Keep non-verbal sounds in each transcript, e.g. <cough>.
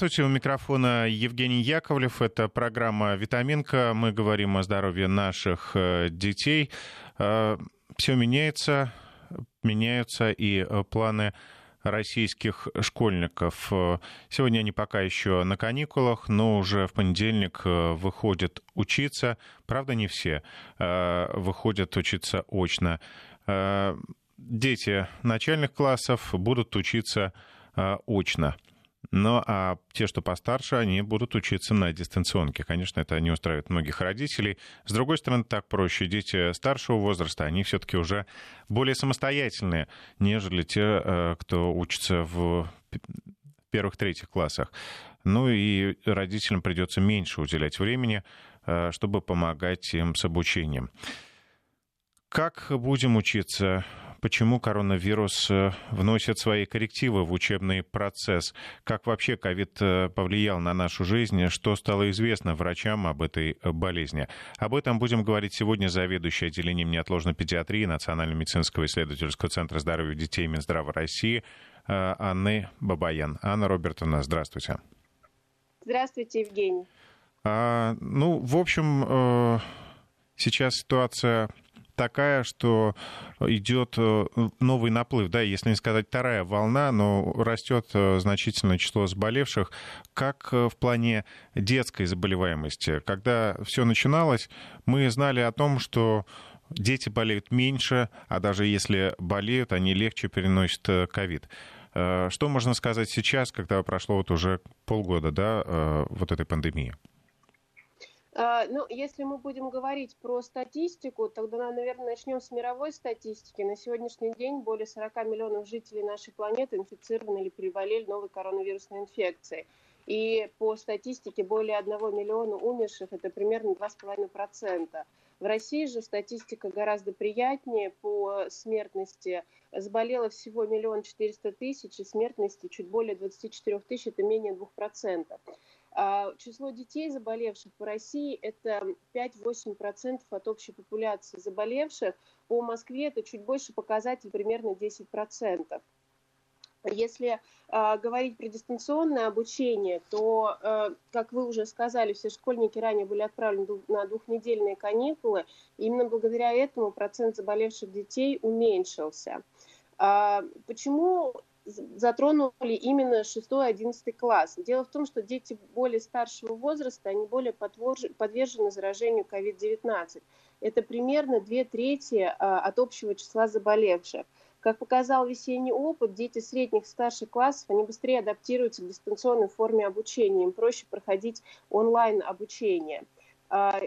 Здравствуйте, у микрофона Евгений Яковлев. Это программа «Витаминка». Мы говорим о здоровье наших э, детей. Э, Все меняется, меняются и э, планы российских школьников. Сегодня они пока еще на каникулах, но уже в понедельник выходят учиться. Правда, не все выходят учиться очно. Дети начальных классов будут учиться очно. Ну, а те, что постарше, они будут учиться на дистанционке. Конечно, это не устраивает многих родителей. С другой стороны, так проще. Дети старшего возраста, они все-таки уже более самостоятельные, нежели те, э, кто учится в первых-третьих классах. Ну и родителям придется меньше уделять времени, э, чтобы помогать им с обучением. Как будем учиться? Почему коронавирус э, вносит свои коррективы в учебный процесс, как вообще ковид э, повлиял на нашу жизнь, что стало известно врачам об этой э, болезни. Об этом будем говорить сегодня заведующий отделением неотложной педиатрии Национального медицинского исследовательского центра здоровья детей Минздрава России Анны Бабаян. Анна Робертовна, здравствуйте. Здравствуйте, Евгений. А, ну, в общем, сейчас ситуация такая, что идет э, новый наплыв, да, если не сказать вторая волна, но растет э, значительное число заболевших. Как э, в плане детской заболеваемости? Когда все начиналось, мы знали о том, что дети болеют меньше, а даже если болеют, они легче переносят ковид. Что можно сказать сейчас, когда прошло вот уже полгода да, вот этой пандемии? А, ну, если мы будем говорить про статистику, тогда, наверное, начнем с мировой статистики. На сегодняшний день более 40 миллионов жителей нашей планеты инфицированы или переболели новой коронавирусной инфекцией. И по статистике более 1 миллиона умерших – это примерно 2,5%. В России же статистика гораздо приятнее по смертности. Заболело всего миллион четыреста тысяч, и смертности чуть более 24 тысяч – это менее 2%. А, число детей, заболевших по России, это 5-8% от общей популяции заболевших. По Москве это чуть больше показатель, примерно 10%. Если э, говорить про дистанционное обучение, то, э, как вы уже сказали, все школьники ранее были отправлены на двухнедельные каникулы. И именно благодаря этому процент заболевших детей уменьшился. Почему затронули именно 6-11 класс. Дело в том, что дети более старшего возраста, они более подвержены заражению COVID-19. Это примерно две трети а, от общего числа заболевших. Как показал весенний опыт, дети средних и старших классов, они быстрее адаптируются к дистанционной форме обучения, им проще проходить онлайн обучение. А,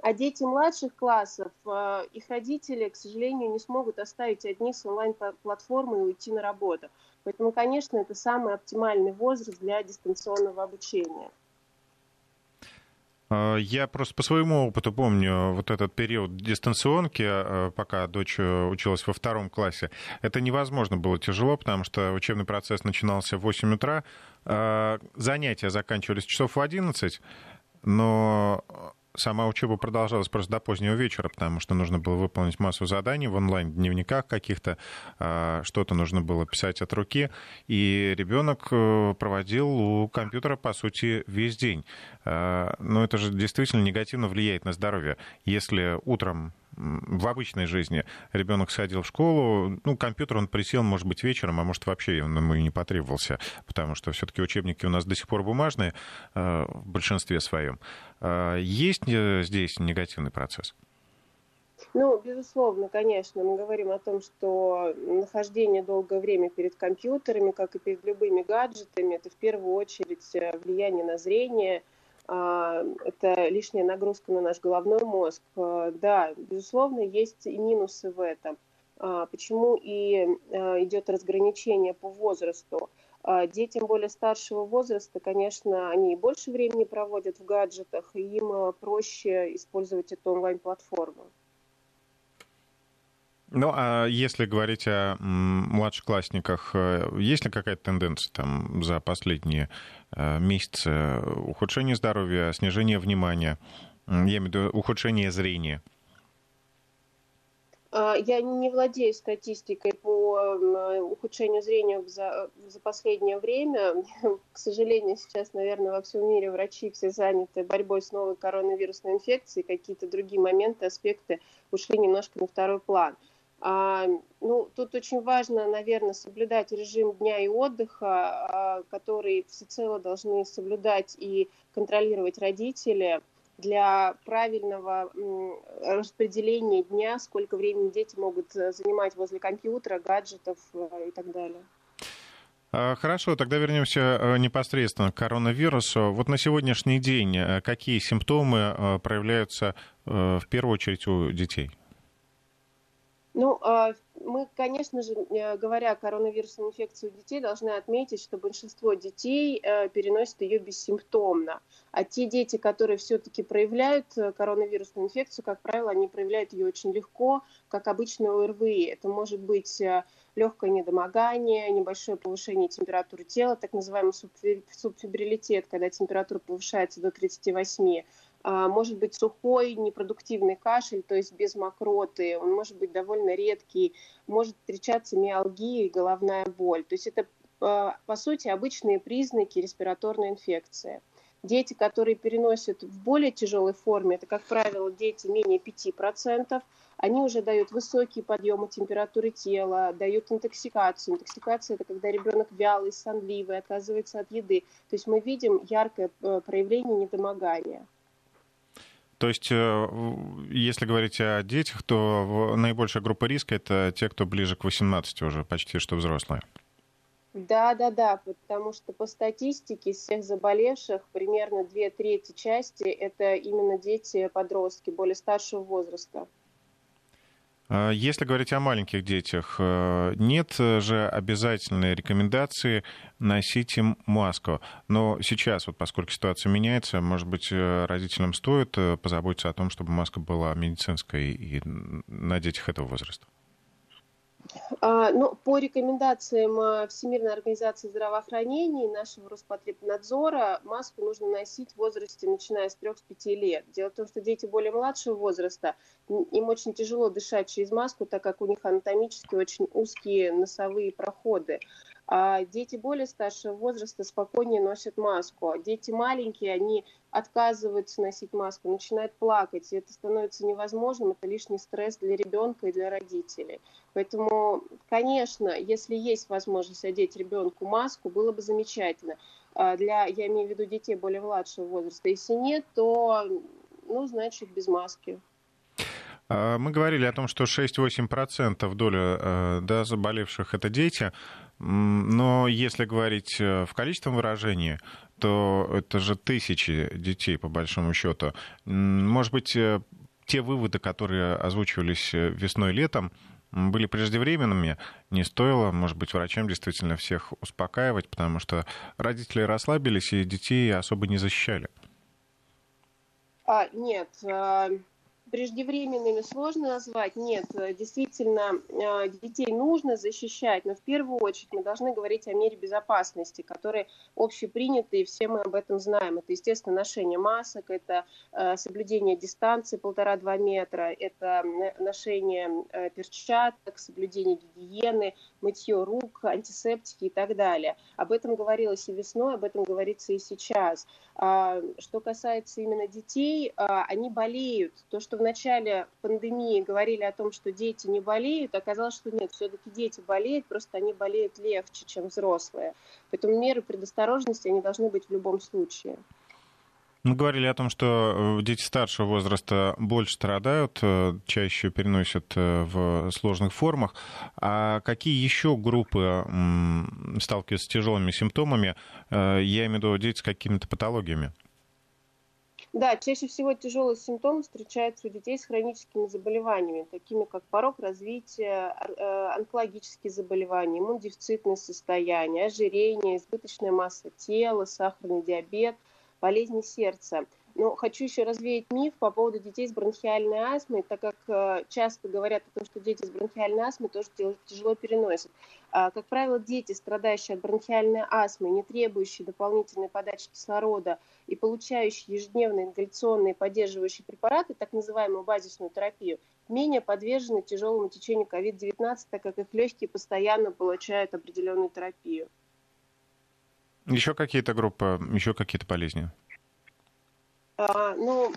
а дети младших классов, а, их родители, к сожалению, не смогут оставить одних с онлайн-платформы и уйти на работу. Поэтому, конечно, это самый оптимальный возраст для дистанционного обучения. А, я просто по своему опыту помню вот этот период дистанционки, пока дочь училась во втором классе. Это невозможно было тяжело, потому что учебный процесс начинался в 8 утра, занятия заканчивались часов в 11, но сама учеба продолжалась просто до позднего вечера, потому что нужно было выполнить массу заданий в онлайн-дневниках каких-то, а, что-то нужно было писать от руки, и ребенок э, проводил у компьютера, по сути, весь день. А, но это же действительно негативно влияет на здоровье. Если утром в обычной жизни ребенок сходил в школу, ну, компьютер он присел, может быть, вечером, а может, вообще он ему и не потребовался, потому что все-таки учебники у нас до сих пор бумажные э, в большинстве своем. Э, есть здесь негативный процесс? Ну, безусловно, конечно. Мы говорим о том, что нахождение долгое время перед компьютерами, как и перед любыми гаджетами, это в первую очередь э, влияние на зрение, это лишняя нагрузка на наш головной мозг. А, да, безусловно, есть и минусы в этом. А, почему и идет разграничение по возрасту? Детям более старшего возраста, конечно, они больше времени проводят в гаджетах, и им проще использовать эту онлайн-платформу. Ну, а если говорить о младшеклассниках, э, есть ли какая-то тенденция там за последние э, месяцы ухудшения здоровья, снижения внимания, я имею в виду ухудшение зрения? А, я не владею статистикой по ухудшению зрения за, за последнее время. <laughs> К сожалению, сейчас, наверное, во всем мире врачи все заняты борьбой с новой коронавирусной инфекцией. Какие-то другие моменты, аспекты ушли немножко на второй план. А, ну, тут очень важно, наверное, соблюдать режим дня и отдыха, а, который всецело должны соблюдать и контролировать родители – для правильного распределения дня, сколько времени дети могут э, занимать возле компьютера, гаджетов э, и так далее. А, хорошо, тогда вернемся э, непосредственно к коронавирусу. Вот на сегодняшний день какие симптомы проявляются в первую очередь у детей? Ну, а, мы, конечно же, э, говоря о коронавирусной инфекции у детей, должны отметить, что большинство детей э, переносят ее бессимптомно. А те дети, которые все-таки проявляют э, коронавирусную инфекцию, как правило, они проявляют ее очень легко, как обычно ОРВИ. Это может быть легкое недомогание, небольшое повышение температуры тела, так называемый субфибрилитет, когда температура повышается до 38 а, может быть сухой, непродуктивный кашель, то есть без мокроты, он может быть довольно редкий, может встречаться миалгия и головная боль. То есть это, а, по сути, обычные признаки респираторной инфекции. Дети, которые переносят в более тяжелой форме, это, как правило, дети менее 5%, они уже дают высокие подъемы температуры тела, дают интоксикацию. Интоксикация – это когда ребенок вялый, сонливый, отказывается от еды. То есть мы видим яркое э, проявление недомогания. То есть, э, если говорить о детях, то наибольшая группа риска это те, кто ближе к 18 уже, почти что взрослые. Да, да, да, потому что по статистике из всех заболевших примерно две трети части это именно дети-подростки более старшего возраста. А если говорить о маленьких детях, э, нет же обязательной рекомендации носить им маску. Но сейчас, вот поскольку ситуация меняется, может быть, э, родителям стоит э, позаботиться о том, чтобы маска была медицинской и на детях этого возраста? Ну, по рекомендациям а, Всемирной организации здравоохранения и нашего Роспотребнадзора маску нужно носить в возрасте, начиная с 3-5 лет. Дело в том, что дети более младшего возраста, им очень тяжело дышать через маску, так как у них анатомически очень узкие носовые проходы. А дети более старшего возраста спокойнее носят маску. А дети маленькие, они отказываются носить маску, начинают плакать, и это становится невозможным, это лишний стресс для ребенка и для родителей. Поэтому, конечно, если есть возможность одеть ребенку маску, было бы замечательно. А для, я имею в виду детей более младшего возраста. Если нет, то, ну, значит, без маски. А, мы говорили о том, что 6-8% доля э, да, заболевших это дети. Но если говорить э, в количественном выражении, то это же тысячи детей, по большому счету. Может быть, э, те выводы, которые озвучивались э, весной-летом, были преждевременными, не стоило, может быть, врачам действительно всех успокаивать, потому что родители расслабились и детей особо не защищали. А, нет, преждевременными сложно назвать. Нет, э, действительно, э, детей нужно защищать, но в первую очередь мы должны говорить о мере безопасности, которые общеприняты, и все мы об этом знаем. Это, естественно, ношение масок, это э, соблюдение дистанции полтора-два метра, это ношение перчаток, соблюдение гигиены, мытье рук, антисептики и так далее. Об этом говорилось и весной, об этом говорится и сейчас. А, что касается именно детей, а, они болеют. То, что начале пандемии говорили о том, что дети не болеют, оказалось, что нет, все-таки дети болеют, просто они болеют легче, чем взрослые. Поэтому меры предосторожности, они должны быть в любом случае. Мы говорили о том, что э, дети старшего возраста больше страдают, э, чаще переносят э, в сложных формах. А какие еще группы сталкиваются с тяжелыми симптомами? Я имею в виду дети с какими-то патологиями. Да, чаще всего тяжелые симптомы встречаются у детей с хроническими заболеваниями, такими как порог развития, онкологические заболевания, иммунодефицитное состояние, ожирение, избыточная масса тела, сахарный диабет – болезни сердца. Но хочу еще развеять миф по поводу детей с бронхиальной астмой, так как э, часто говорят о том, что дети с бронхиальной астмой тоже тяжело переносят. А, как правило, дети, страдающие от бронхиальной астмы, не требующие дополнительной подачи кислорода и получающие ежедневные ингаляционные поддерживающие препараты, так называемую базисную терапию, менее подвержены тяжелому течению COVID-19, так как их легкие постоянно получают определенную терапию. Еще какие-то группы, еще какие-то болезни? А, ну,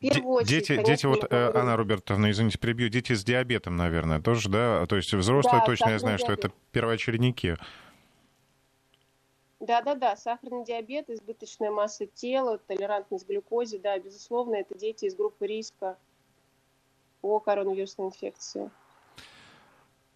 очередь, дети, конечно, дети вот, э, Анна Робертовна, извините, перебью, дети с диабетом, наверное, тоже, да? То есть взрослые да, точно, я знаю, диабет. что это первоочередники. Да-да-да, сахарный диабет, избыточная масса тела, толерантность к глюкозе, да, безусловно, это дети из группы риска по коронавирусной инфекции.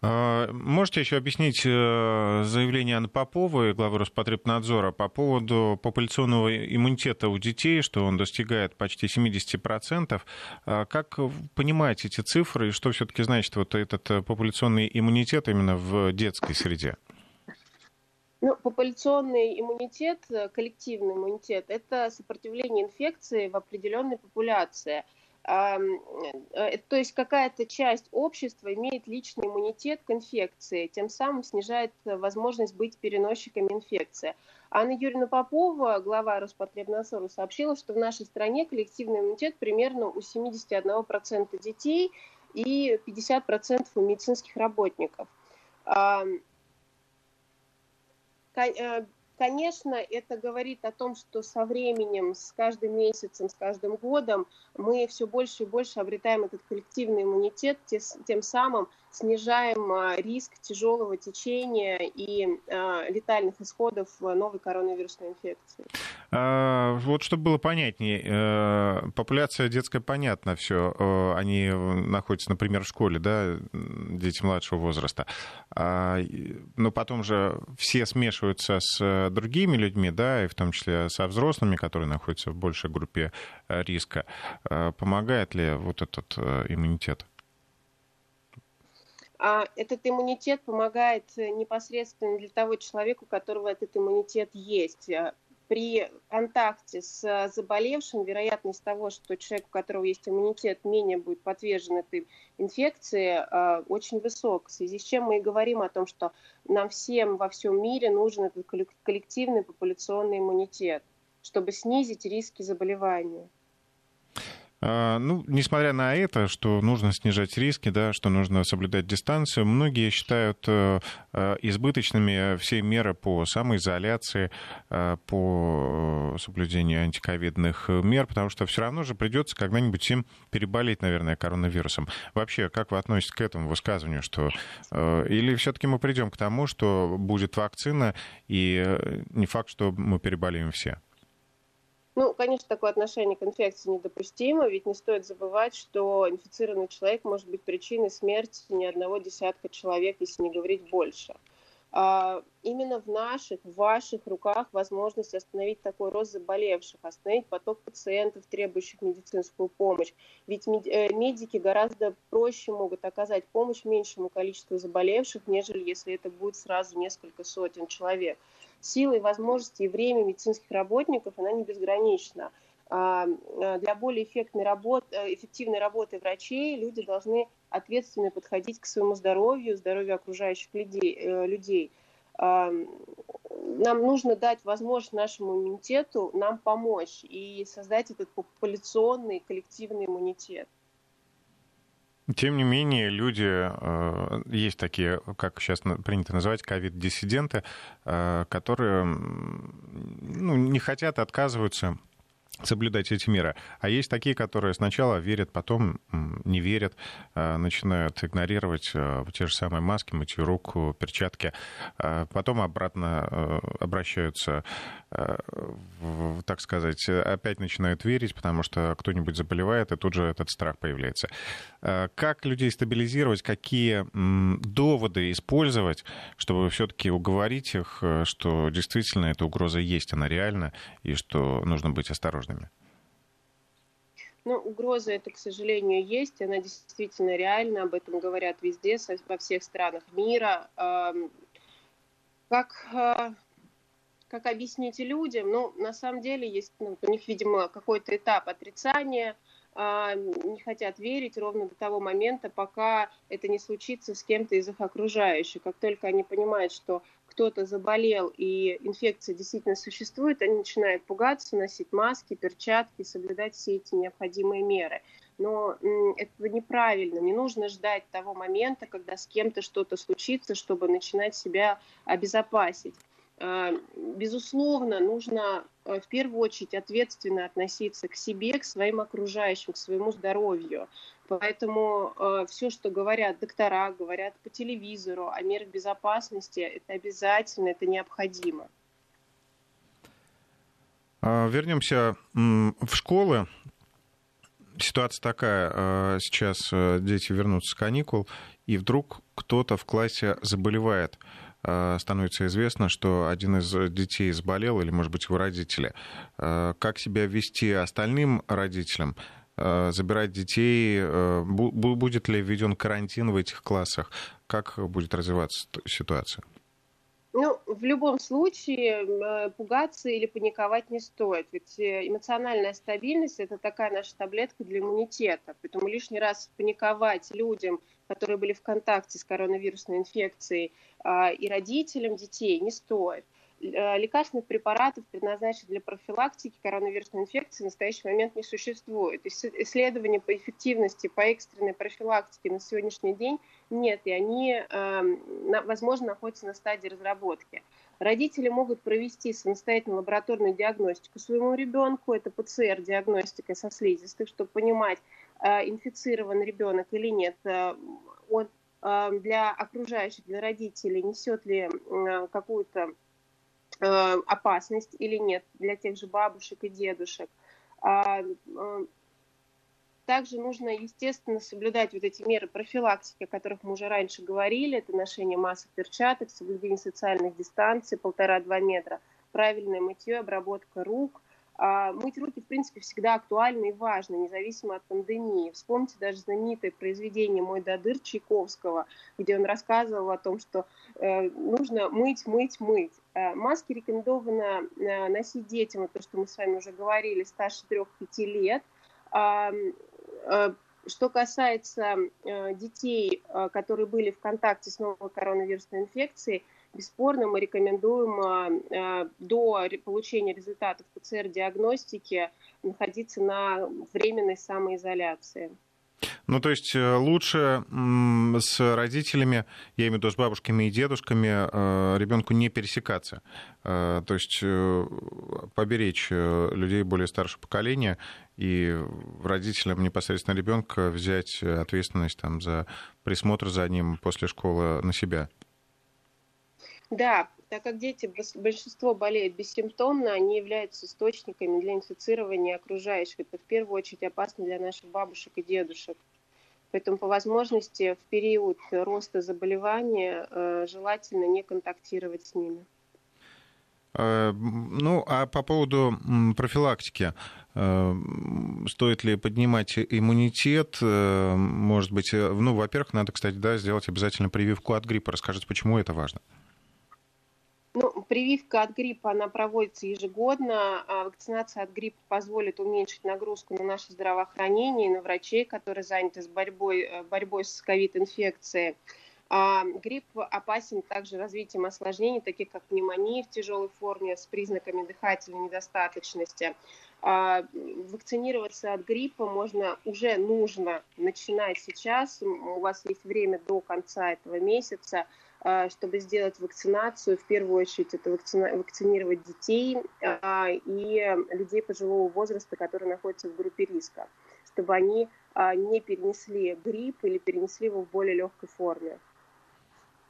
А, можете еще объяснить э, заявление Анны Поповой, главы Роспотребнадзора, по поводу популяционного иммунитета у детей, что он достигает почти 70%. А как понимаете эти цифры и что все-таки значит вот этот э, популяционный иммунитет именно в детской среде? Ну, популяционный иммунитет, э, коллективный иммунитет – это сопротивление инфекции в определенной популяции – то есть какая-то часть общества имеет личный иммунитет к инфекции, тем самым снижает возможность быть переносчиками инфекции. Анна Юрьевна Попова, глава Роспотребнадзора, сообщила, что в нашей стране коллективный иммунитет примерно у 71% детей и 50% у медицинских работников. Конечно, это говорит о том, что со временем, с каждым месяцем, с каждым годом мы все больше и больше обретаем этот коллективный иммунитет, тем самым снижаем а, риск тяжелого течения и э, летальных исходов новой коронавирусной инфекции. А, вот чтобы было понятнее, э, популяция детская понятно все, э, они находятся, например, в школе, да, дети младшего возраста, а, но потом же все смешиваются с другими людьми, да, и в том числе со взрослыми, которые находятся в большей группе э, риска. Помогает ли вот этот иммунитет? А этот иммунитет помогает непосредственно для того человека, у которого этот иммунитет есть. А при контакте с заболевшим вероятность того, что человек, у которого есть иммунитет, менее будет подвержен этой инфекции, а, очень высок. В связи с чем мы и говорим о том, что нам всем во всем мире нужен этот коллективный популяционный иммунитет, чтобы снизить риски заболевания. А, ну, несмотря на это, что нужно снижать риски, да, что нужно соблюдать дистанцию, многие считают э, э, избыточными все меры по самоизоляции, э, по соблюдению антиковидных мер, потому что все равно же придется когда-нибудь им переболеть, наверное, коронавирусом. Вообще, как вы относитесь к этому высказыванию, что или все-таки мы придем к тому, что будет вакцина, и не факт, что мы переболеем все? Ну, конечно, такое отношение к инфекции недопустимо, ведь не стоит забывать, что инфицированный человек может быть причиной смерти ни одного десятка человек, если не говорить больше. А, именно в наших, в ваших руках возможность остановить такой рост заболевших, остановить поток пациентов, требующих медицинскую помощь. Ведь э, медики гораздо проще могут оказать помощь меньшему количеству заболевших, нежели если это будет сразу несколько сотен человек силы и возможности и время медицинских работников, она не безгранична. А, а, для более эффективной работы, э, эффективной работы врачей люди должны ответственно подходить к своему здоровью, здоровью окружающих людей. Э. А, нам нужно дать возможность нашему иммунитету нам помочь и создать этот популяционный коллективный иммунитет. Тем не менее, люди, э, есть такие, как сейчас принято называть, ковид-диссиденты, э, которые ну, не хотят, отказываются соблюдать эти меры. А есть такие, которые сначала верят, потом не верят, а, начинают игнорировать а, те же самые маски, мытье рук, перчатки, а, потом обратно обращаются, так сказать, опять начинают верить, потому что кто-нибудь заболевает, и тут же этот страх появляется. Как людей стабилизировать, какие доводы использовать, чтобы все-таки уговорить их, что действительно эта угроза есть, она реальна, и что нужно быть осторожным? Важными? Ну, угроза это, к сожалению, есть. Она действительно реальна. Об этом говорят везде, во всех странах мира. Как, а, как объяснить людям? Ну, на самом деле, есть ну, у них, видимо, какой-то этап отрицания – а, не хотят верить ровно до того момента, пока это не случится с кем-то из их окружающих. Как только они понимают, что кто-то заболел и инфекция действительно существует, они начинают пугаться, носить маски, перчатки, соблюдать все эти необходимые меры. но это неправильно. Не нужно ждать того момента, когда с кем-то что-то случится, чтобы начинать себя обезопасить. А, безусловно, нужно э, в первую очередь ответственно относиться к себе, к своим окружающим, к своему здоровью. Поэтому э, все, что говорят доктора, говорят по телевизору о мерах безопасности, это обязательно, это необходимо. А, вернемся в школы. Ситуация такая. А, сейчас э, дети вернутся с каникул, и вдруг кто-то в классе заболевает. А, становится известно, что один из детей заболел, или, может быть, его родители. Как себя вести остальным родителям? Забирать детей? Будет ли введен карантин в этих классах? Как будет развиваться ситуация? Ну, в любом случае э, пугаться или паниковать не стоит, ведь э, эмоциональная стабильность – это такая наша таблетка для иммунитета, поэтому лишний раз паниковать людям, которые были в контакте с коронавирусной инфекцией, а, и родителям детей не стоит. Э, лекарственных препаратов, предназначенных для профилактики коронавирусной инфекции, в настоящий момент не существует. Исследования по эффективности, по экстренной профилактике на сегодняшний день нет, и они, эм, возможно, находятся на стадии разработки. Родители могут провести самостоятельно лабораторную диагностику своему ребенку, это ПЦР-диагностика со слизистой, чтобы понимать, э, инфицирован ребенок или нет, э, он для окружающих, для родителей несет ли какую-то опасность или нет для тех же бабушек и дедушек. А, э, также нужно, естественно, соблюдать вот эти меры профилактики, о которых мы уже раньше говорили. Это ношение масок, перчаток, соблюдение социальных дистанций, полтора-два метра, правильное мытье, обработка рук – а, мыть руки, в принципе, всегда актуально и важно, независимо от пандемии. Вспомните даже знаменитое произведение «Мой додыр» Чайковского, где он рассказывал о том, что э, нужно мыть, мыть, мыть. Э, маски рекомендовано э, носить детям, вот то, что мы с вами уже говорили, старше 3-5 лет. Э, что касается детей, которые были в контакте с новой коронавирусной инфекцией, бесспорно мы рекомендуем до получения результатов ПЦР-диагностики находиться на временной самоизоляции. Ну, то есть э, лучше с родителями, я имею в виду с бабушками и дедушками, э, ребенку не пересекаться. То есть поберечь людей более старшего поколения и родителям непосредственно ребенка взять ответственность там, за присмотр за ним после школы на себя. Да, так как дети, большинство болеют бессимптомно, они являются источниками для инфицирования окружающих. Это в первую очередь опасно для наших бабушек и дедушек. Поэтому по возможности в период роста заболевания э, желательно не контактировать с ними. Э, ну, а по поводу профилактики, э, стоит ли поднимать иммунитет? Может быть, ну, во-первых, надо, кстати, да, сделать обязательно прививку от гриппа. Расскажите, почему это важно? Ну, прививка от гриппа, она проводится ежегодно. А вакцинация от гриппа позволит уменьшить нагрузку на наше здравоохранение и на врачей, которые заняты с борьбой, э, борьбой с ковид-инфекцией. А грипп опасен также развитием осложнений, таких как пневмония в тяжелой форме с признаками дыхательной недостаточности. А вакцинироваться от гриппа можно, уже нужно начинать сейчас. У вас есть время до конца этого месяца. А, чтобы сделать вакцинацию, в первую очередь это вакцина, вакцинировать детей а, и людей пожилого возраста, которые находятся в группе риска, чтобы они а, не перенесли грипп или перенесли его в более легкой форме.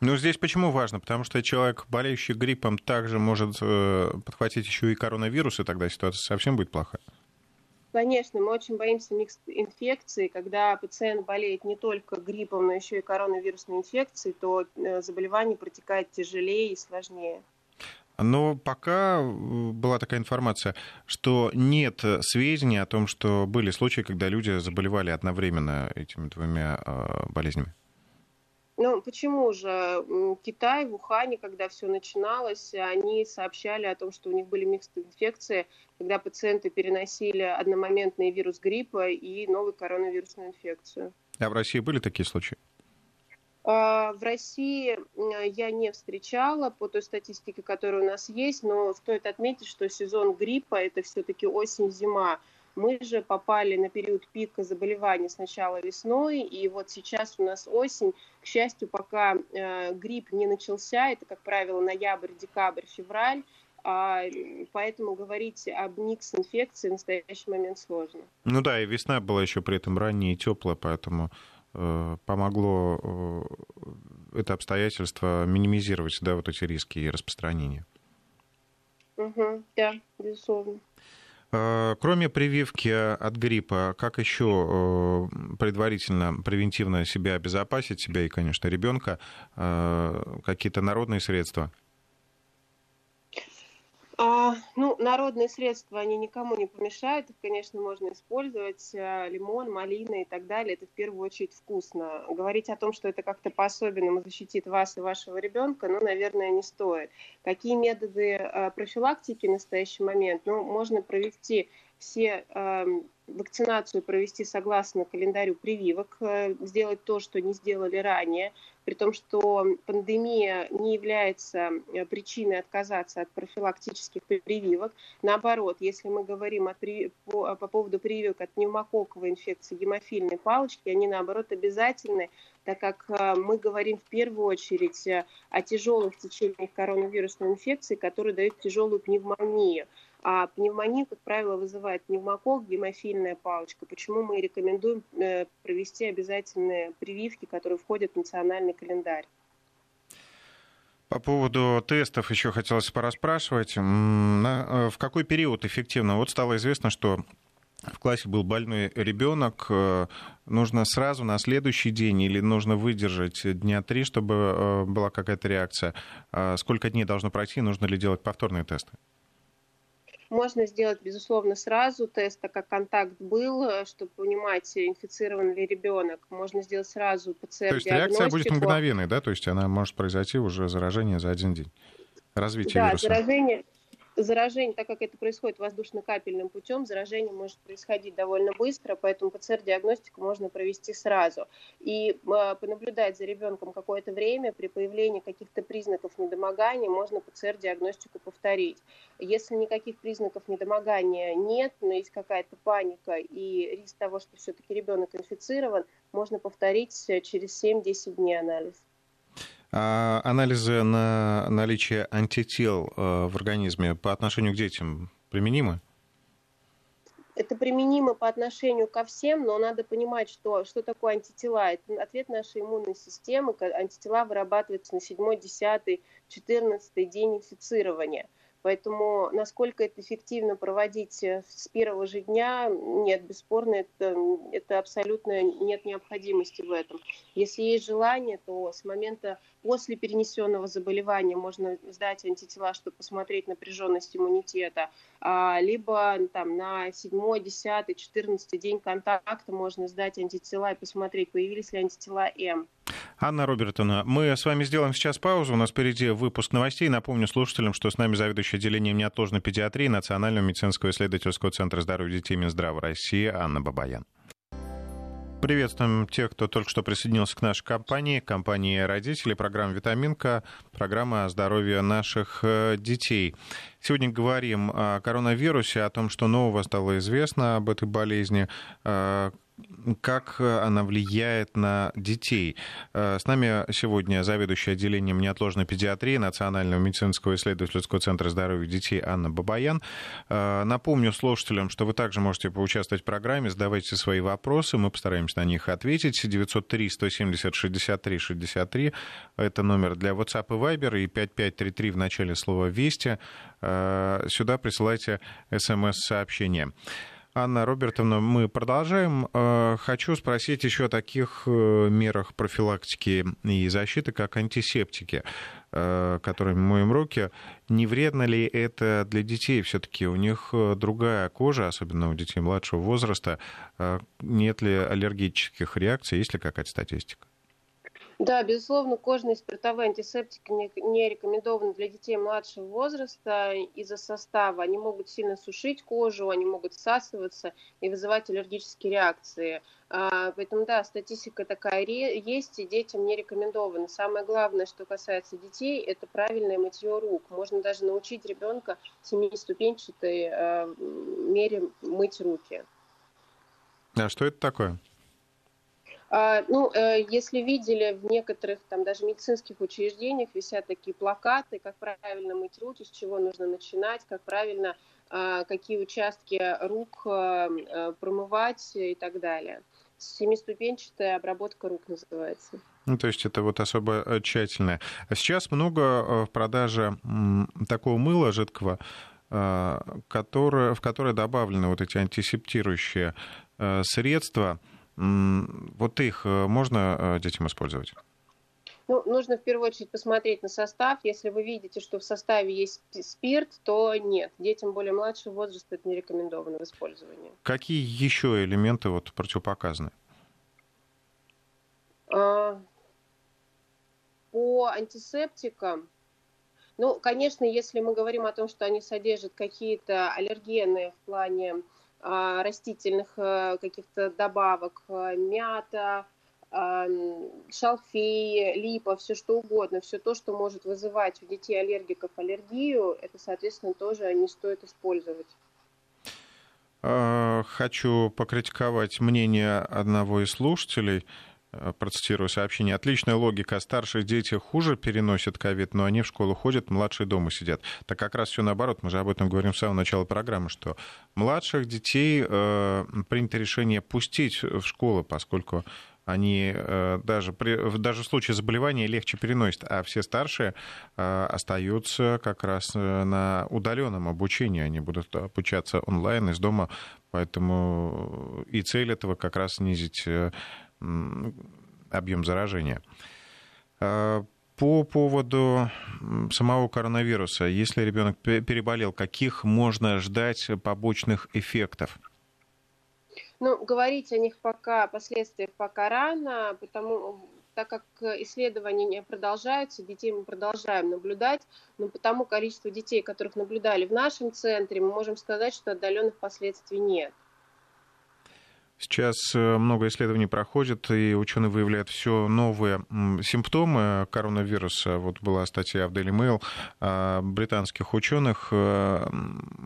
Ну, здесь почему важно? Потому что человек, болеющий гриппом, также может э, подхватить еще и коронавирус, и тогда ситуация совсем будет плохая. Конечно, мы очень боимся микс-инфекции. Когда пациент болеет не только гриппом, но еще и коронавирусной инфекцией, то э, заболевание протекает тяжелее и сложнее. Но пока э, была такая информация, что нет сведений о том, что были случаи, когда люди заболевали одновременно этими двумя э, болезнями. Ну, почему же? Китай, в Ухане, когда все начиналось, они сообщали о том, что у них были микстые инфекции, когда пациенты переносили одномоментный вирус гриппа и новую коронавирусную инфекцию. А в России были такие случаи? А, в России я не встречала по той статистике, которая у нас есть, но стоит отметить, что сезон гриппа это все-таки осень-зима Мы же попали на период пика заболеваний сначала весной, и вот сейчас у нас осень. К счастью, пока э, грипп не начался, это, как правило, ноябрь, декабрь, февраль, а, поэтому говорить об микс инфекции в настоящий момент сложно. Ну да, и весна была еще при этом ранняя и теплая, поэтому э, помогло э, это обстоятельство минимизировать да, вот эти риски и распространения. Угу, да, безусловно. Э, кроме прививки от гриппа, как еще э, предварительно, превентивно себя обезопасить, себя и, конечно, ребенка, э, какие-то народные средства? А, ну, народные средства, они никому не помешают. Их, конечно, можно использовать. А, лимон, малина и так далее. Это в первую очередь вкусно. Говорить о том, что это как-то по-особенному защитит вас и вашего ребенка, ну, наверное, не стоит. Какие методы а, профилактики в настоящий момент? Ну, можно провести все э, вакцинацию провести согласно календарю прививок, э, сделать то, что не сделали ранее, при том, что пандемия не является э, причиной отказаться от профилактических прививок. Наоборот, если мы говорим о при... по, по поводу прививок от пневмококковой инфекции гемофильной палочки, они, наоборот, обязательны, так как э, мы говорим в первую очередь э, о тяжелых течениях коронавирусной инфекции, которые дают тяжелую пневмонию. А пневмонию, как правило, вызывает пневмокок, гемофильная палочка. Почему мы рекомендуем э, провести обязательные прививки, которые входят в национальный календарь? По поводу тестов еще хотелось пораспрашивать. Э, в какой период эффективно? Вот стало известно, что в классе был больной ребенок, э, нужно сразу на следующий день или нужно выдержать дня три, чтобы была какая-то реакция? А сколько дней должно пройти, нужно ли делать повторные тесты? Можно сделать, безусловно, сразу тест, так как контакт был, э, чтобы понимать, инфицирован ли ребенок. Можно сделать сразу ПЦР-диагностику. То есть реакция будет мгновенной, да? То есть она может произойти уже заражение за один день? Развитие да, вируса. заражение, заражение, так как это происходит воздушно-капельным путем, заражение может происходить довольно быстро, поэтому ПЦР-диагностику можно провести сразу. И э, понаблюдать за ребенком какое-то время, при появлении каких-то признаков недомогания, можно ПЦР-диагностику повторить. Если никаких признаков недомогания нет, но есть какая-то паника и риск того, что все-таки ребенок инфицирован, можно повторить э, через 7-10 дней анализ. А анализы на наличие антител э, в организме по отношению к детям применимы? Это применимо по отношению ко всем, но надо понимать, что, что такое антитела. Это ответ нашей иммунной системы. Антитела вырабатываются на 7, 10, 14 день инфицирования – Поэтому насколько это эффективно проводить э, с первого же дня, нет, бесспорно, это, это абсолютно нет необходимости в этом. Если есть желание, то с момента после перенесенного заболевания можно сдать антитела, чтобы посмотреть напряженность иммунитета, а, либо там, на 7, 10, 14 день контакта можно сдать антитела и посмотреть, появились ли антитела М. Анна Робертовна, мы с вами сделаем сейчас паузу. У нас впереди выпуск новостей. Напомню слушателям, что с нами заведующий отделением неотложной педиатрии Национального медицинского исследовательского центра здоровья детей Минздрава России Анна Бабаян. Приветствуем тех, кто только что присоединился к нашей компании, компании родителей, программа «Витаминка», программа о здоровье наших э, детей. Сегодня говорим о коронавирусе, о том, что нового стало известно об этой болезни, э, как э, она влияет на детей. Э, с нами сегодня заведующая отделением неотложной педиатрии Национального медицинского исследовательского центра здоровья детей Анна Бабаян. Э, напомню слушателям, что вы также можете поучаствовать в программе, задавайте свои вопросы, мы постараемся на них ответить. 903 170 63 63 это номер для WhatsApp и Viber, и 5533 в начале слова «Вести». Сюда присылайте смс-сообщение. Анна Робертовна, мы продолжаем. Э, хочу спросить еще о таких э, мерах профилактики и защиты, как антисептики, э, которыми моем руки. Не вредно ли это для детей? Все-таки у них другая кожа, особенно у детей младшего возраста. Нет ли аллергических реакций? Есть ли какая-то статистика? Да, безусловно, кожные спиртовые антисептики не рекомендованы для детей младшего возраста из-за состава. Они могут сильно сушить кожу, они могут всасываться и вызывать аллергические реакции. А, поэтому, да, статистика такая есть, и детям не рекомендовано. Самое главное, что касается детей, это правильное мытье рук. Можно даже научить ребенка семиступенчатой а, мере мыть руки. А что это такое? А, ну, э, если видели, в некоторых там даже медицинских учреждениях висят такие плакаты, как правильно мыть руки, с чего нужно начинать, как правильно, а, какие участки рук э, э, промывать и так далее. Семиступенчатая обработка рук называется. Ну, то есть это вот особо тщательное. Сейчас много в продаже такого мыла жидкого, которое, в которое добавлены вот эти антисептирующие средства. Вот их э, можно э, детям использовать? Ну, нужно в первую очередь посмотреть на состав. Если вы видите, что в составе есть спирт, то нет. Детям более младшего возраста это не рекомендовано в использовании. Какие еще элементы вот противопоказаны? А, по антисептикам, ну, конечно, если мы говорим о том, что они содержат какие-то аллергены в плане растительных э, каких-то добавок, э, мята, а, шалфей, липа, все что угодно, все то, что может вызывать у детей аллергиков аллергию, это, соответственно, тоже не стоит использовать. А, хочу покритиковать мнение одного из слушателей. Э, процитирую сообщение. Отличная логика. Старшие дети хуже переносят ковид, но они в школу ходят, младшие дома сидят. Так как раз все наоборот. Мы же об этом говорим с самого начала программы, что младших детей э, принято решение пустить в школу, поскольку они э, даже, при, даже в случае заболевания легче переносят, а все старшие э, остаются как раз э, на удаленном обучении, они будут обучаться онлайн из дома, поэтому и цель этого как раз снизить объем заражения. А, по поводу самого коронавируса, если ребенок переболел, каких можно ждать побочных эффектов? Ну, говорить о них пока, о последствиях пока рано, потому так как исследования продолжаются, детей мы продолжаем наблюдать, но по тому количеству детей, которых наблюдали в нашем центре, мы можем сказать, что отдаленных последствий нет. Сейчас э, много исследований проходит, и ученые выявляют все новые симптомы коронавируса. Вот была статья в Daily Mail британских ученых. Э,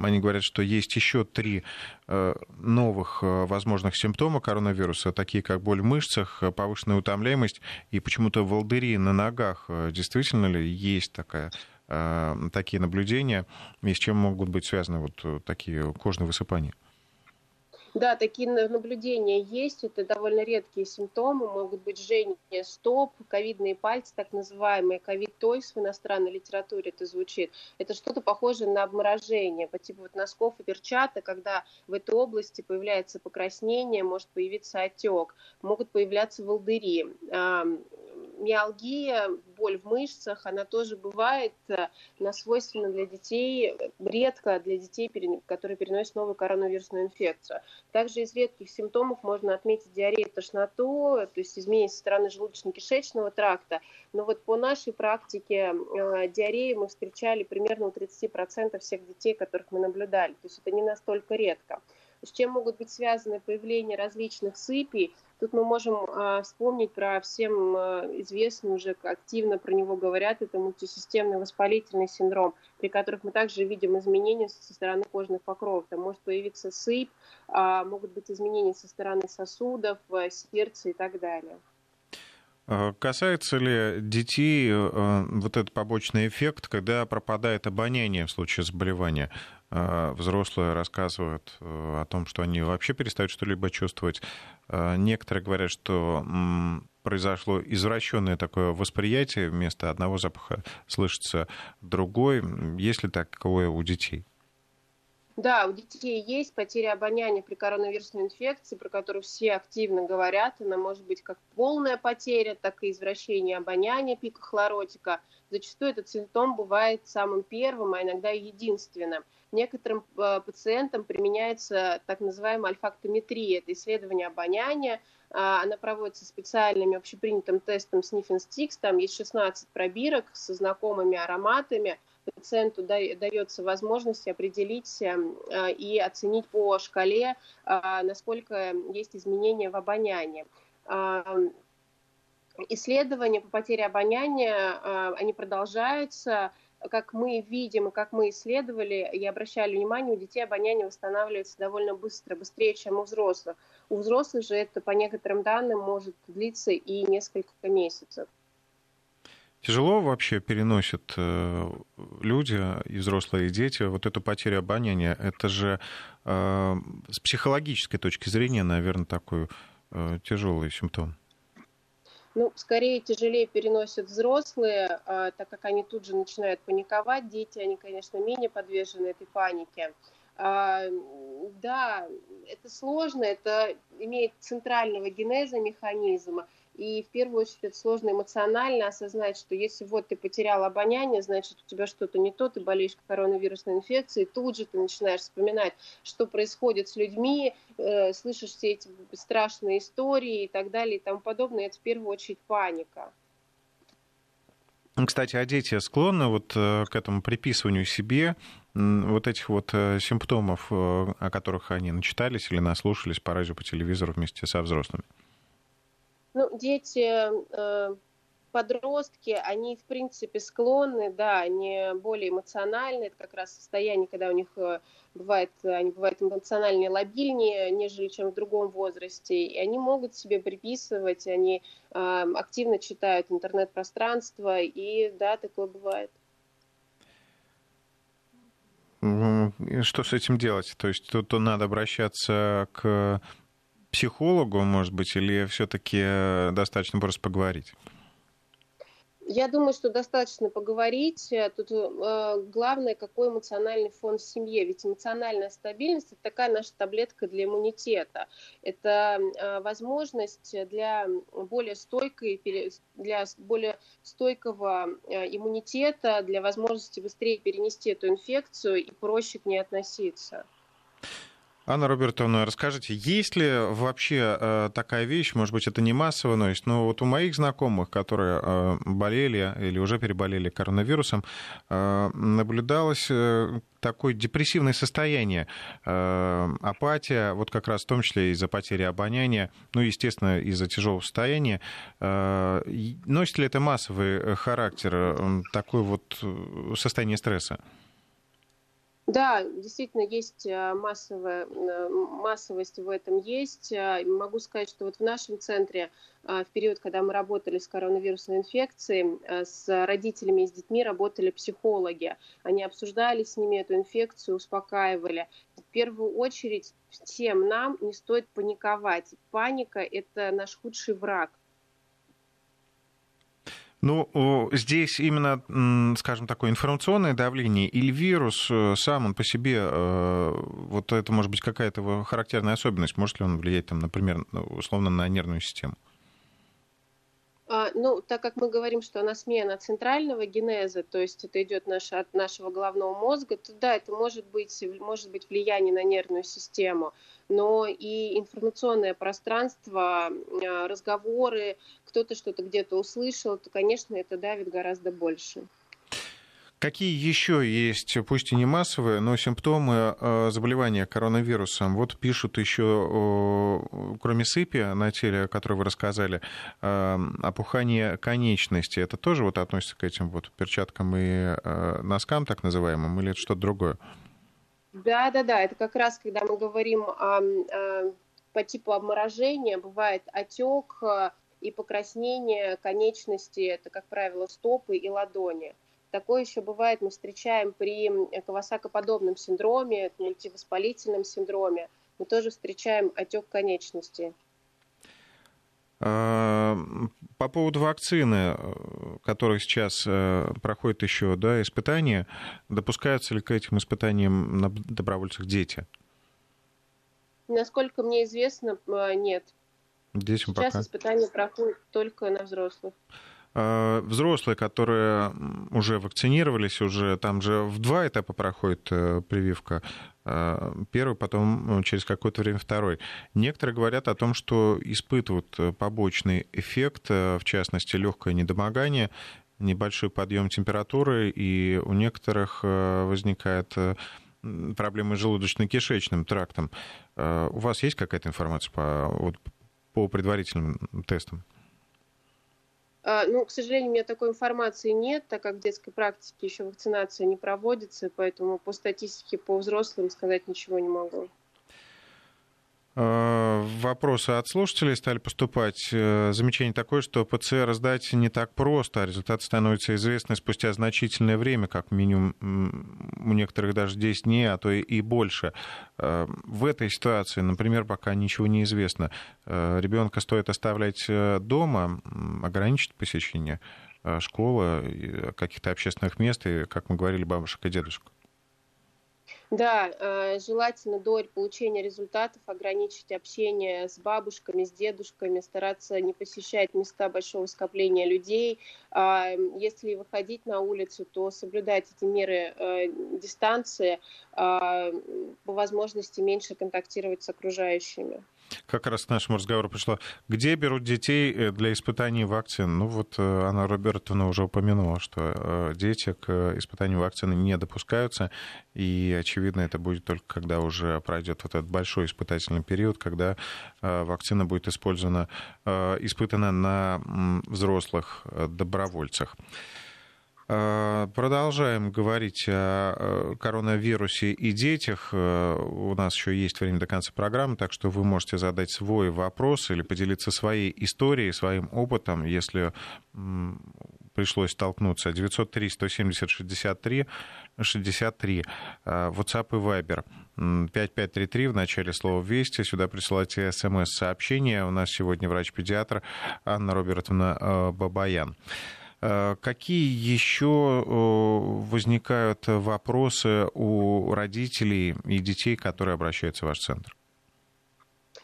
они говорят, что есть еще три э, новых возможных симптома коронавируса, такие как боль в мышцах, повышенная утомляемость и почему-то волдыри на ногах. Действительно ли есть такая такие наблюдения, и с чем могут быть связаны вот такие кожные высыпания? Да, такие наблюдения есть. Это довольно редкие симптомы. Могут быть жжение стоп, ковидные пальцы, так называемые ковид-тойс в иностранной литературе это звучит. Это что-то похожее на обморожение, по типу вот носков и перчаток, когда в этой области появляется покраснение, может появиться отек, могут появляться волдыри миалгия, боль в мышцах, она тоже бывает, э, она свойственна для детей, редко для детей, которые переносят новую коронавирусную инфекцию. Также из редких симптомов можно отметить диарею, тошноту, то есть изменения со стороны желудочно-кишечного тракта. Но вот по нашей практике э, диареи мы встречали примерно у 30% всех детей, которых мы наблюдали. То есть это не настолько редко. С чем могут быть связаны появление различных сыпей? Тут мы можем э, вспомнить про всем э, известный, уже активно про него говорят, это мультисистемный воспалительный синдром, при которых мы также видим изменения со стороны кожных покровов. Там может появиться сыпь, э, могут быть изменения со стороны сосудов, э, сердца и так далее. А касается ли детей э, вот этот побочный эффект, когда пропадает обоняние в случае заболевания? А, взрослые рассказывают э, о том, что они вообще перестают что-либо чувствовать. А, некоторые говорят, что произошло извращенное такое восприятие, вместо одного запаха слышится другой. Есть ли такое у детей? Да, у детей есть потеря обоняния при коронавирусной инфекции, про которую все активно говорят. Она может быть как полная потеря, так и извращение обоняния пика хлоротика. Зачастую этот симптом бывает самым первым, а иногда и единственным. Некоторым э, пациентам применяется так называемая альфактометрия, это исследование обоняния. А, она проводится специальным общепринятым тестом Sniffing Sticks, там есть 16 пробирок со знакомыми ароматами – пациенту дается возможность определить эм, э, и оценить по шкале, э, насколько есть изменения в обонянии. Исследования по потере обоняния, э, они продолжаются, как мы видим и как мы исследовали и обращали внимание, у детей обоняние восстанавливается довольно быстро, быстрее, чем у взрослых. У взрослых же это, по некоторым данным, может длиться и несколько месяцев. Тяжело вообще переносят э, люди, и взрослые, и дети, вот эту потерю обоняния. Это же э, с психологической точки зрения, наверное, такой э, тяжелый симптом. Ну, скорее тяжелее переносят взрослые, так как они тут же начинают паниковать. Дети, они, конечно, менее подвержены этой панике. Да, это сложно, это имеет центрального генеза механизма. И в первую очередь сложно эмоционально осознать, что если вот ты потерял обоняние, значит у тебя что-то не то, ты болеешь коронавирусной инфекцией, тут же ты начинаешь вспоминать, что происходит с людьми, э, слышишь все эти страшные истории и так далее и тому подобное. Это в первую очередь паника. Кстати, а дети склонны вот э, к этому приписыванию себе вот этих вот э, симптомов, э, о которых они начитались или наслушались по радио, по телевизору вместе со взрослыми? Ну, дети, э, подростки, они, в принципе, склонны, да, они более эмоциональны, это как раз состояние, когда у них э, бывает, они бывают эмоциональнее лобильнее, нежели чем в другом возрасте, и они могут себе приписывать, они э, активно читают интернет-пространство, и да, такое бывает. Что с этим делать? То есть тут надо обращаться к психологу, может быть, или все-таки э, достаточно просто поговорить? Я думаю, что достаточно поговорить. Тут э, главное, какой эмоциональный фон в семье. Ведь эмоциональная стабильность – это такая наша таблетка для иммунитета. Это э, возможность для более стойкой, для более стойкого э, иммунитета, для возможности быстрее перенести эту инфекцию и проще к ней относиться. Анна Робертовна, расскажите, есть ли вообще э, такая вещь, может быть, это не массовая новость, но вот у моих знакомых, которые э, болели или уже переболели коронавирусом, э, наблюдалось такое депрессивное состояние, апатия, вот как раз в том числе из-за потери обоняния, ну, естественно, из-за тяжелого состояния. Носит ли это массовый характер, такое вот состояние стресса? Да, действительно, есть э, массовая, э, массовость в этом есть. Э, могу сказать, что вот в нашем центре в период, когда мы работали с коронавирусной инфекцией, с родителями и с детьми работали психологи. Они обсуждали с ними эту инфекцию, успокаивали. В первую очередь всем нам не стоит паниковать. Паника – это наш худший враг. Ну, здесь именно, скажем, такое информационное давление или вирус э, сам он по себе, э, вот это может быть какая-то характерная особенность, может ли он влиять, там, например, условно на нервную систему? А, ну, так как мы говорим, что она смена центрального генеза, то есть это идет наш, от нашего головного мозга, то да, это может быть, может быть влияние на нервную систему, но и информационное пространство, а, разговоры, кто-то что-то где-то услышал, то, конечно, это давит гораздо больше. Какие еще есть, пусть и не массовые, но симптомы э, заболевания коронавирусом? Вот пишут еще, кроме сыпи на теле, о которой вы рассказали, э, опухание конечности. Это тоже вот относится к этим вот перчаткам и э, носкам так называемым, или это что-то другое? Да, да, да. Это как раз, когда мы говорим о, о, по типу обморожения, бывает отек и покраснение конечности, это, как правило, стопы и ладони. Такое еще бывает, мы встречаем при кавасакоподобном синдроме, мультивоспалительном синдроме. Мы тоже встречаем отек конечности. А, по поводу вакцины, которая сейчас проходит еще да, испытания, допускаются ли к этим испытаниям на добровольцах дети? Насколько мне известно, нет. Детям Сейчас пока. испытания проходят только на взрослых. А, взрослые, которые уже вакцинировались, уже там же в два этапа проходит э, прививка. А, первый, потом ну, через какое-то время второй. Некоторые говорят о том, что испытывают э, побочный эффект, э, в частности, легкое недомогание, небольшой подъем температуры, и у некоторых возникает проблемы с желудочно-кишечным трактом. У вас есть какая-то информация по, вот, по предварительным тестам? А, ну, к сожалению, у меня такой информации нет, так как в детской практике еще вакцинация не проводится, поэтому по статистике по взрослым сказать ничего не могу. Э, вопросы от слушателей стали поступать. Э, замечание такое, что ПЦР сдать не так просто, а результат становится известны спустя значительное время, как минимум у некоторых даже 10 дней, а то и больше. Э, в этой ситуации, например, пока ничего не известно, ребенка стоит оставлять дома, ограничить посещение школы, каких-то общественных мест, и, как мы говорили, бабушек и дедушек. Да, э, желательно до получения результатов ограничить общение с бабушками, с дедушками, стараться не посещать места большого скопления людей. А, если выходить на улицу, то соблюдать эти меры э, дистанции, а, по возможности меньше контактировать с окружающими как раз к нашему разговору пришло. Где берут детей э, для испытаний вакцин? Ну вот э, Анна Робертовна уже упомянула, что э, дети к испытанию вакцины не допускаются, и, очевидно, это будет только когда уже пройдет вот этот большой испытательный период, когда вакцина будет использована, испытана на взрослых добровольцах. Э, продолжаем говорить о коронавирусе и детях. Э, у нас еще есть время до конца программы, так что вы можете задать свой вопрос или поделиться своей историей, своим опытом, если пришлось столкнуться. 903-170-63 63. WhatsApp и Viber. 5533 в начале слова «Вести». Сюда присылайте смс-сообщение. У нас сегодня врач-педиатр Анна Робертовна э, Бабаян. Э, какие еще э, возникают вопросы у родителей и детей, которые обращаются в ваш центр?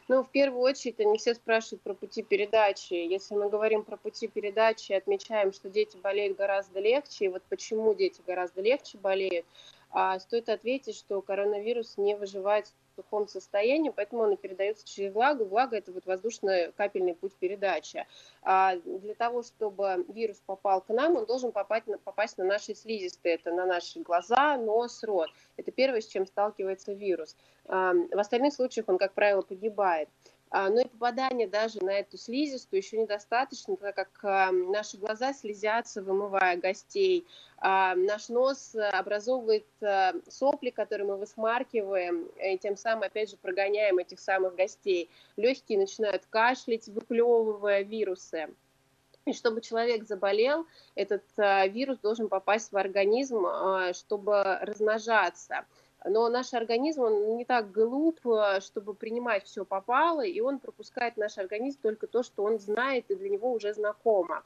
Ну, в первую очередь, они все спрашивают про пути передачи. Если мы говорим про пути передачи, отмечаем, что дети болеют гораздо легче. И вот почему дети гораздо легче болеют, а стоит ответить, что коронавирус не выживает сухом состоянии, поэтому он передается через влагу. Влага – это вот воздушно-капельный путь передачи. А для того, чтобы вирус попал к нам, он должен попасть на, попасть на наши слизистые, это на наши глаза, нос, рот. Это первое, с чем сталкивается вирус. В остальных случаях он, как правило, погибает. А, но и попадание даже на эту слизистую еще недостаточно, так как а, наши глаза слезятся, вымывая гостей. А, наш нос образовывает сопли, которые мы высмаркиваем, и тем самым, опять же, прогоняем этих самых гостей. Легкие начинают кашлять, выплевывая вирусы. И чтобы человек заболел, этот вирус должен попасть в организм, чтобы размножаться но наш организм, он не так глуп, э, чтобы принимать все попало, и он пропускает в наш организм только то, что он знает и для него уже знакомо.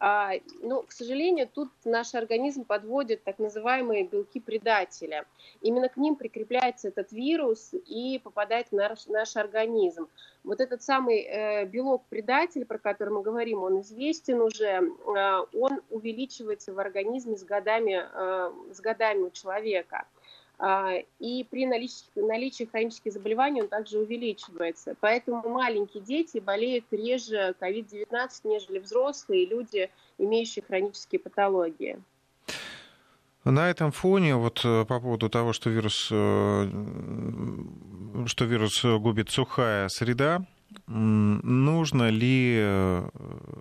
А, но, к сожалению, тут наш организм подводит так называемые белки предателя. Именно к ним прикрепляется этот вирус и попадает в наш, наш организм. Вот этот самый э, белок-предатель, про который мы говорим, он известен уже, э, он увеличивается в организме с годами, с годами у человека. А, и при наличии, наличии хронических заболеваний он также увеличивается. Поэтому маленькие дети болеют реже COVID-19, нежели взрослые люди, имеющие хронические патологии. На этом фоне, вот э, по поводу того, что вирус, э, что вирус губит сухая среда, нужно ли, э,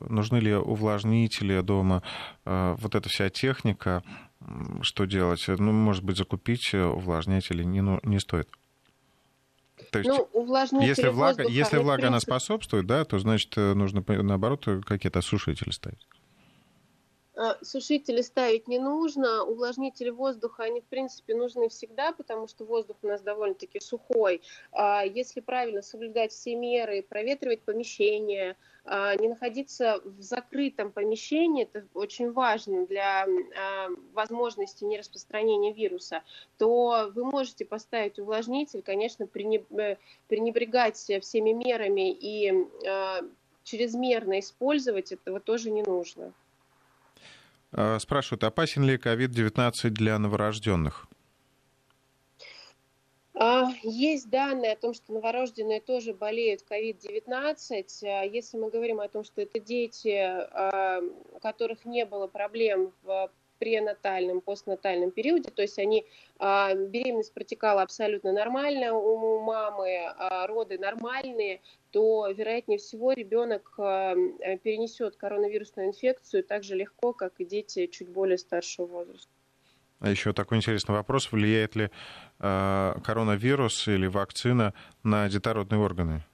нужны ли увлажнители дома, вот эта вся техника, что делать? Ну, может быть, закупить э, увлажнятели не, ну, не стоит. То есть, ну, если влага, если влага принципе... она способствует, да, то значит э, нужно наоборот какие-то осушители ставить. А, сушители ставить не нужно, увлажнители воздуха, они в принципе нужны всегда, потому что воздух у нас довольно-таки сухой. А, если правильно соблюдать все меры, проветривать помещение, а, не находиться в закрытом помещении, это очень важно для возможности нераспространения вируса, то вы можете поставить увлажнитель, конечно, э, пренебрегать всеми мерами и чрезмерно использовать этого тоже не нужно. А, спрашивают, опасен ли COVID-19 для новорожденных? А, есть данные о том, что новорожденные тоже болеют COVID-19. А, если мы говорим о том, что это дети, у которых не было проблем в пренатальном, постнатальном периоде, то есть они, а, беременность протекала абсолютно нормально у мамы, а роды нормальные, то, вероятнее всего, ребенок а, перенесет коронавирусную инфекцию так же легко, как и дети чуть более старшего возраста. А еще такой интересный вопрос. Влияет ли э, коронавирус или вакцина на детородные органы?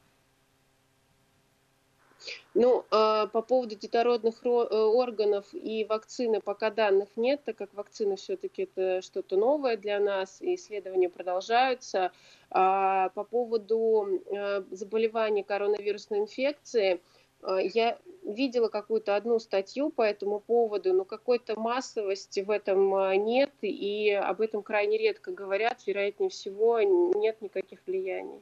Ну, а, по поводу детородных э, органов и вакцины пока данных нет, так как вакцины все-таки это что-то новое для нас, и исследования продолжаются. А по поводу э, заболеваний коронавирусной инфекции, э, я видела какую-то одну статью по этому поводу, но какой-то массовости в этом нет, и об этом крайне редко говорят, вероятнее всего нет никаких влияний.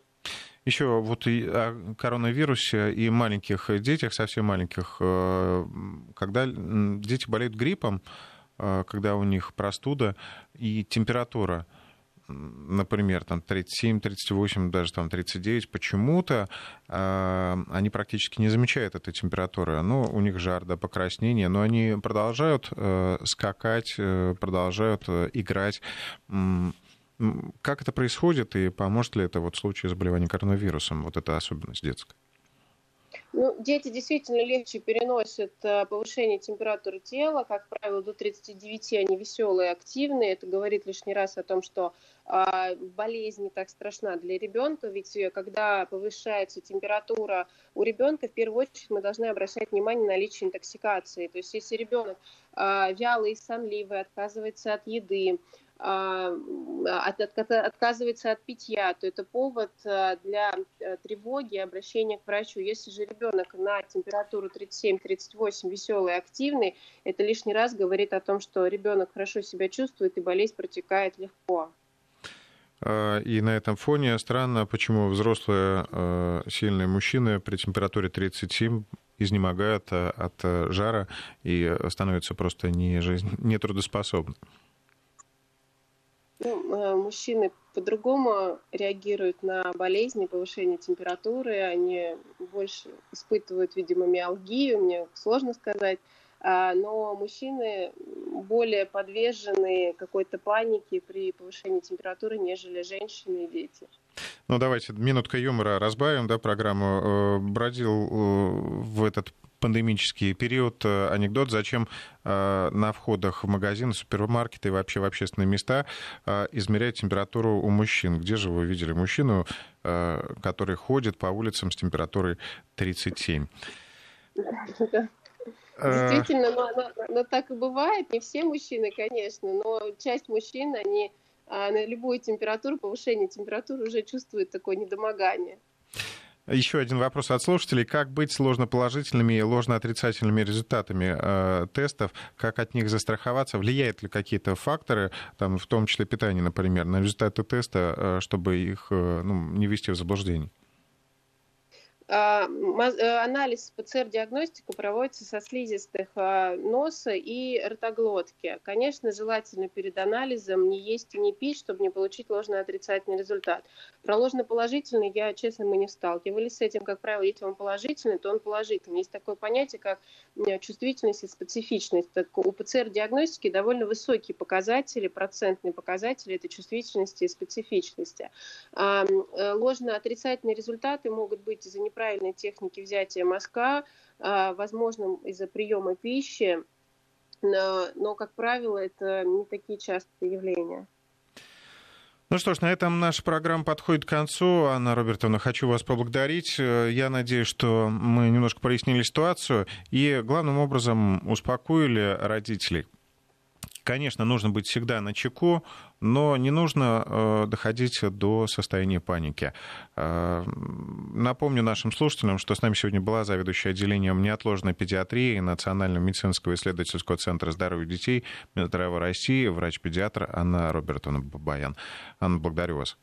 Еще вот и о коронавирусе и маленьких детях, совсем маленьких, э, когда дети болеют гриппом, э, когда у них простуда и температура, например, там 37, 38, даже там 39, почему-то э, они практически не замечают этой температуры. Ну, у них жар, да, покраснение, но они продолжают э, скакать, э, продолжают э, играть. Как это происходит и поможет ли это вот в случае заболевания коронавирусом, вот эта особенность детская? Ну, дети действительно легче переносят э, повышение температуры тела. Как правило, до 39 они веселые, активные. Это говорит лишний раз о том, что э, болезнь не так страшна для ребенка. Ведь э, когда повышается температура у ребенка, в первую очередь мы должны обращать внимание на наличие интоксикации. То есть если ребенок э, вялый, сонливый, отказывается от еды, а, от, от, отказывается от питья, то это повод а, для э, тревоги обращения к врачу. Если же ребенок на температуру 37-38 веселый, активный, это лишний раз говорит о том, что ребенок хорошо себя чувствует и болезнь протекает легко. А, и на этом фоне странно, почему взрослые сильные мужчины при температуре 37 изнемогают от жара и становятся просто не жизнь, нетрудоспособны. Ну, э, мужчины по-другому реагируют на болезни, повышение температуры, они больше испытывают, видимо, миалгию, мне сложно сказать, а, но мужчины более подвержены какой-то панике при повышении температуры, нежели женщины и дети. Ну, давайте минутка юмора разбавим, да, программу. Э, бродил э, в этот пандемический период э, анекдот, зачем э, на входах в магазины, супермаркеты и вообще в общественные места э, измерять температуру у мужчин. Где же вы видели мужчину, который ходит по улицам с температурой 37? Действительно, но, но, но так и бывает. Не все мужчины, конечно, но часть мужчин, они на любую температуру, повышение температуры уже чувствуют такое недомогание. Еще один вопрос от слушателей. Как быть с ложноположительными и ложноотрицательными результатами э, тестов? Как от них застраховаться? Влияют ли какие-то факторы, там, в том числе питание, например, на результаты теста, э, чтобы их э, ну, не ввести в заблуждение? А, э, анализ ПЦР-диагностика проводится со слизистых а, носа и ротоглотки. Конечно, желательно перед анализом не есть и не пить, чтобы не получить ложно-отрицательный результат. Про ложно-положительный я, честно, мы не сталкивались с этим. Как правило, если он положительный, то он положительный. Есть такое понятие, как чувствительность и специфичность. Так, у ПЦР-диагностики довольно высокие показатели, процентные показатели это чувствительности и специфичности. Э, ложно-отрицательные результаты могут быть из-за неправильной техники взятия мазка, а, возможно, из-за приема пищи, но, как правило, это не такие частые явления. Ну что ж, на этом наша программа подходит к концу. Анна Робертовна, хочу вас поблагодарить. Я надеюсь, что мы немножко прояснили ситуацию и главным образом успокоили родителей. Конечно, нужно быть всегда на чеку, но не нужно э, доходить до состояния паники. Э, напомню нашим слушателям, что с нами сегодня была заведующая отделением неотложной педиатрии Национального медицинского исследовательского центра здоровья детей Минздрава России, врач-педиатр Анна Робертовна Бабаян. Анна, благодарю вас.